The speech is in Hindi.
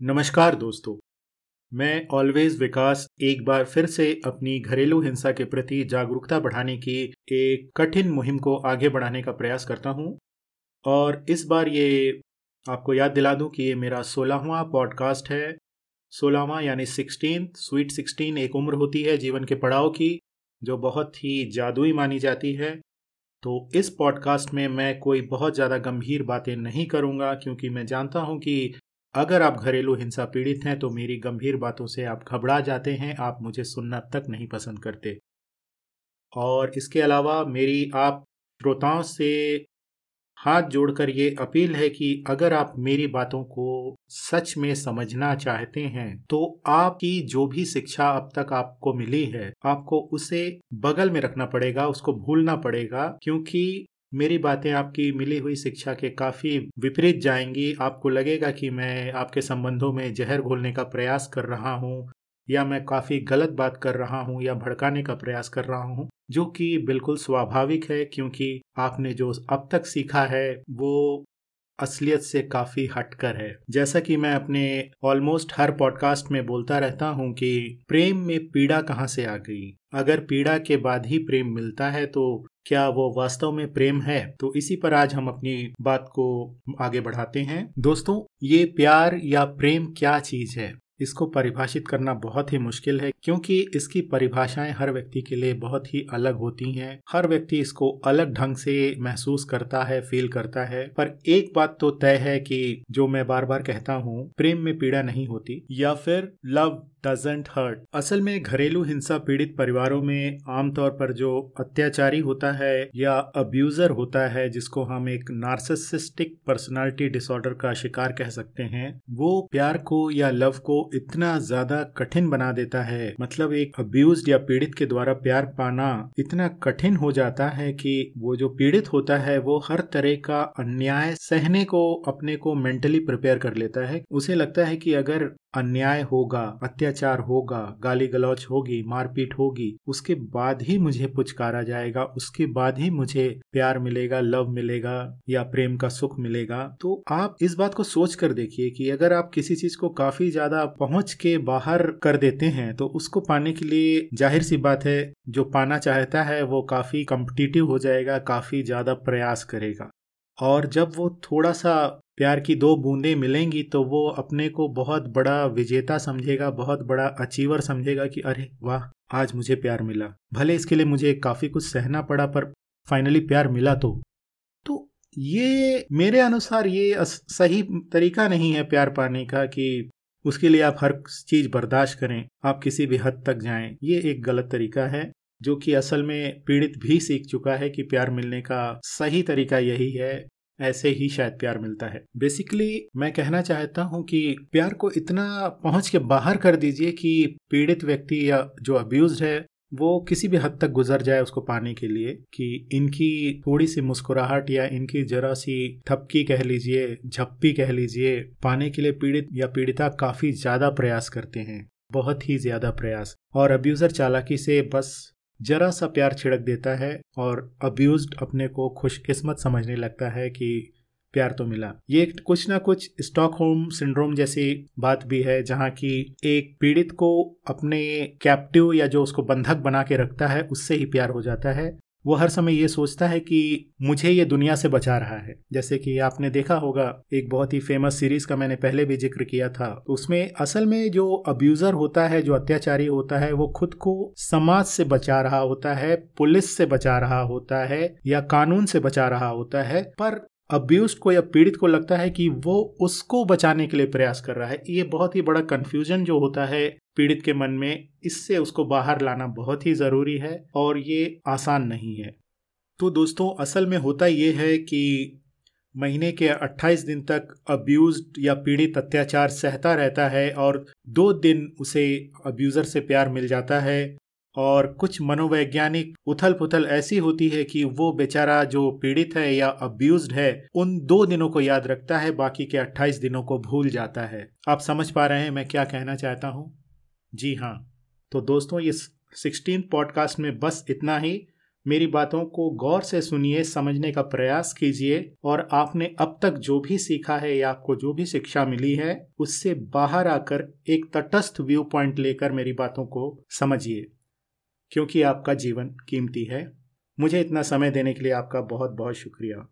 नमस्कार दोस्तों। मैं ऑलवेज विकास एक बार फिर से अपनी घरेलू हिंसा के प्रति जागरूकता बढ़ाने की एक कठिन मुहिम को आगे बढ़ाने का प्रयास करता हूँ। और इस बार ये आपको याद दिला दूँ कि ये मेरा सोलहवां पॉडकास्ट है। सोलहवां यानी सिक्सटीन स्वीट सिक्सटीन एक उम्र होती है जीवन के पड़ाव की, जो बहुत ही जादुई मानी जाती है। तो इस पॉडकास्ट में मैं कोई बहुत ज़्यादा गंभीर बातें नहीं करूँगा, क्योंकि मैं जानता हूँ कि अगर आप घरेलू हिंसा पीड़ित हैं तो मेरी गंभीर बातों से आप घबरा जाते हैं, आप मुझे सुनना तक नहीं पसंद करते। और इसके अलावा मेरी आप श्रोताओं से हाथ जोड़कर ये अपील है कि अगर आप मेरी बातों को सच में समझना चाहते हैं तो आपकी जो भी शिक्षा अब तक आपको मिली है, आपको उसे बगल में रखना पड़ेगा, उसको भूलना पड़ेगा, क्योंकि मेरी बातें आपकी मिली हुई शिक्षा के काफ़ी विपरीत जाएँगी। आपको लगेगा कि मैं आपके संबंधों में जहर घोलने का प्रयास कर रहा हूँ, या मैं काफ़ी गलत बात कर रहा हूँ, या भड़काने का प्रयास कर रहा हूँ, जो कि बिल्कुल स्वाभाविक है, क्योंकि आपने जो अब तक सीखा है, वो असलियत से काफ़ी हटकर है। जैसा कि मैं अपने ऑलमोस्ट हर पॉडकास्ट में बोलता रहता हूँ कि प्रेम में पीड़ा कहाँ से आ गई? अगर पीड़ा के बाद ही प्रेम मिलता है तो क्या वो वास्तव में प्रेम है? तो इसी पर आज हम अपनी बात को आगे बढ़ाते हैं। दोस्तों, ये प्यार या प्रेम क्या चीज़ है? इसको परिभाषित करना बहुत ही मुश्किल है, क्योंकि इसकी परिभाषाएँ हर व्यक्ति के लिए बहुत ही अलग होती हैं। हर व्यक्ति इसको अलग ढंग से महसूस करता है फील करता है। पर एक बात तो तय है कि जो मैं बार बार कहता हूँ, प्रेम में पीड़ा नहीं होती, या फिर लव डजेंट हर्ट असल में घरेलू हिंसा पीड़ित परिवारों में आमतौर पर जो अत्याचारी होता है या अब्यूजर होता है, जिसको हम एक नार्सिसिस्टिक पर्सनालिटी डिसऑर्डर का शिकार कह सकते हैं, वो प्यार को या लव को इतना ज़्यादा कठिन बना देता है। मतलब एक अब्यूज या पीड़ित के द्वारा प्यार पाना इतना कठिन हो जाता है कि वो जो पीड़ित होता है, वो हर तरह का अन्याय सहने को, अपने को मेंटली प्रिपेयर कर लेता है। उसे लगता है कि अगर अन्याय होगा अत्याचार होगा गाली गलौच होगी, मारपीट होगी, उसके बाद ही मुझे पुचकारा जाएगा, उसके बाद ही मुझे प्यार मिलेगा, लव मिलेगा या प्रेम का सुख मिलेगा। तो आप इस बात को सोच कर देखिए कि अगर आप किसी चीज़ को काफ़ी ज़्यादा पहुँच के बाहर कर देते हैं तो उसको पाने के लिए ज़ाहिर सी बात है, जो पाना चाहता है, वो काफ़ी कम्पिटिटिव हो जाएगा, काफ़ी ज़्यादा प्रयास करेगा। और जब वो थोड़ा सा प्यार की दो बूंदें मिलेंगी तो वो अपने को बहुत बड़ा विजेता समझेगा, बहुत बड़ा अचीवर समझेगा कि, अरे वाह, आज मुझे प्यार मिला। भले इसके लिए मुझे काफ़ी कुछ सहना पड़ा, पर फाइनली प्यार मिला तो। तो ये मेरे अनुसार ये सही तरीका नहीं है प्यार पाने का कि उसके लिए आप हर चीज़ बर्दाश्त करें, आप किसी भी हद तक जाएँ। ये एक गलत तरीका है, जो कि असल में पीड़ित भी सीख चुका है कि प्यार मिलने का सही तरीका यही है। ऐसे ही शायद प्यार मिलता है। बेसिकली मैं कहना चाहता हूँ कि प्यार को इतना पहुँच के बाहर कर दीजिए कि पीड़ित व्यक्ति या जो अब्यूज है, वो किसी भी हद तक गुजर जाए उसको पाने के लिए कि इनकी थोड़ी सी मुस्कुराहट या इनकी जरा सी थपकी कह लीजिए, झप्पी कह लीजिए, पाने के लिए पीड़ित या पीड़िता काफ़ी ज़्यादा प्रयास करते हैं। बहुत ही ज़्यादा प्रयास। और अब्यूजर चालाकी से बस जरा सा प्यार छिड़क देता है और अब्यूज अपने को खुशकिस्मत समझने लगता है कि प्यार तो मिला। ये कुछ ना कुछ स्टॉकहोम सिंड्रोम जैसी बात भी है, जहाँ की एक पीड़ित को अपने कैप्टिव या जो उसको बंधक बना के रखता है, उससे ही प्यार हो जाता है। वो हर समय ये सोचता है कि मुझे ये दुनिया से बचा रहा है। जैसे कि आपने देखा होगा, एक बहुत ही फ़ेमस सीरीज़ का मैंने पहले भी ज़िक्र किया था। उसमें असल में जो अब्यूजर होता है, जो अत्याचारी होता है, वो खुद को समाज से बचा रहा होता है, पुलिस से बचा रहा होता है, या कानून से बचा रहा होता है, पर अब्यूज को या पीड़ित को लगता है कि वो उसको बचाने के लिए प्रयास कर रहा है। ये बहुत ही बड़ा कन्फ्यूज़न जो होता है पीड़ित के मन में, इससे उसको बाहर लाना बहुत ही ज़रूरी है और ये आसान नहीं है। तो दोस्तों, असल में होता ये है कि महीने के 28 दिन तक अब्यूज या पीड़ित अत्याचार सहता रहता है और दो दिन उसे अब्यूज़र से प्यार मिल जाता है। और कुछ मनोवैज्ञानिक उथल पुथल ऐसी होती है कि वो बेचारा जो पीड़ित है या अब्यूज है, उन दो दिनों को याद रखता है, बाकी के 28 दिनों को भूल जाता है। आप समझ पा रहे हैं मैं क्या कहना चाहता हूँ? जी हाँ। तो दोस्तों, ये सिक्सटीन पॉडकास्ट में बस इतना ही। मेरी बातों को गौर से सुनिए, समझने का प्रयास कीजिए, और आपने अब तक जो भी सीखा है या आपको जो भी शिक्षा मिली है, उससे बाहर आकर एक तटस्थ व्यू पॉइंट लेकर मेरी बातों को समझिए। क्योंकि आपका जीवन कीमती है। मुझे इतना समय देने के लिए आपका बहुत बहुत शुक्रिया।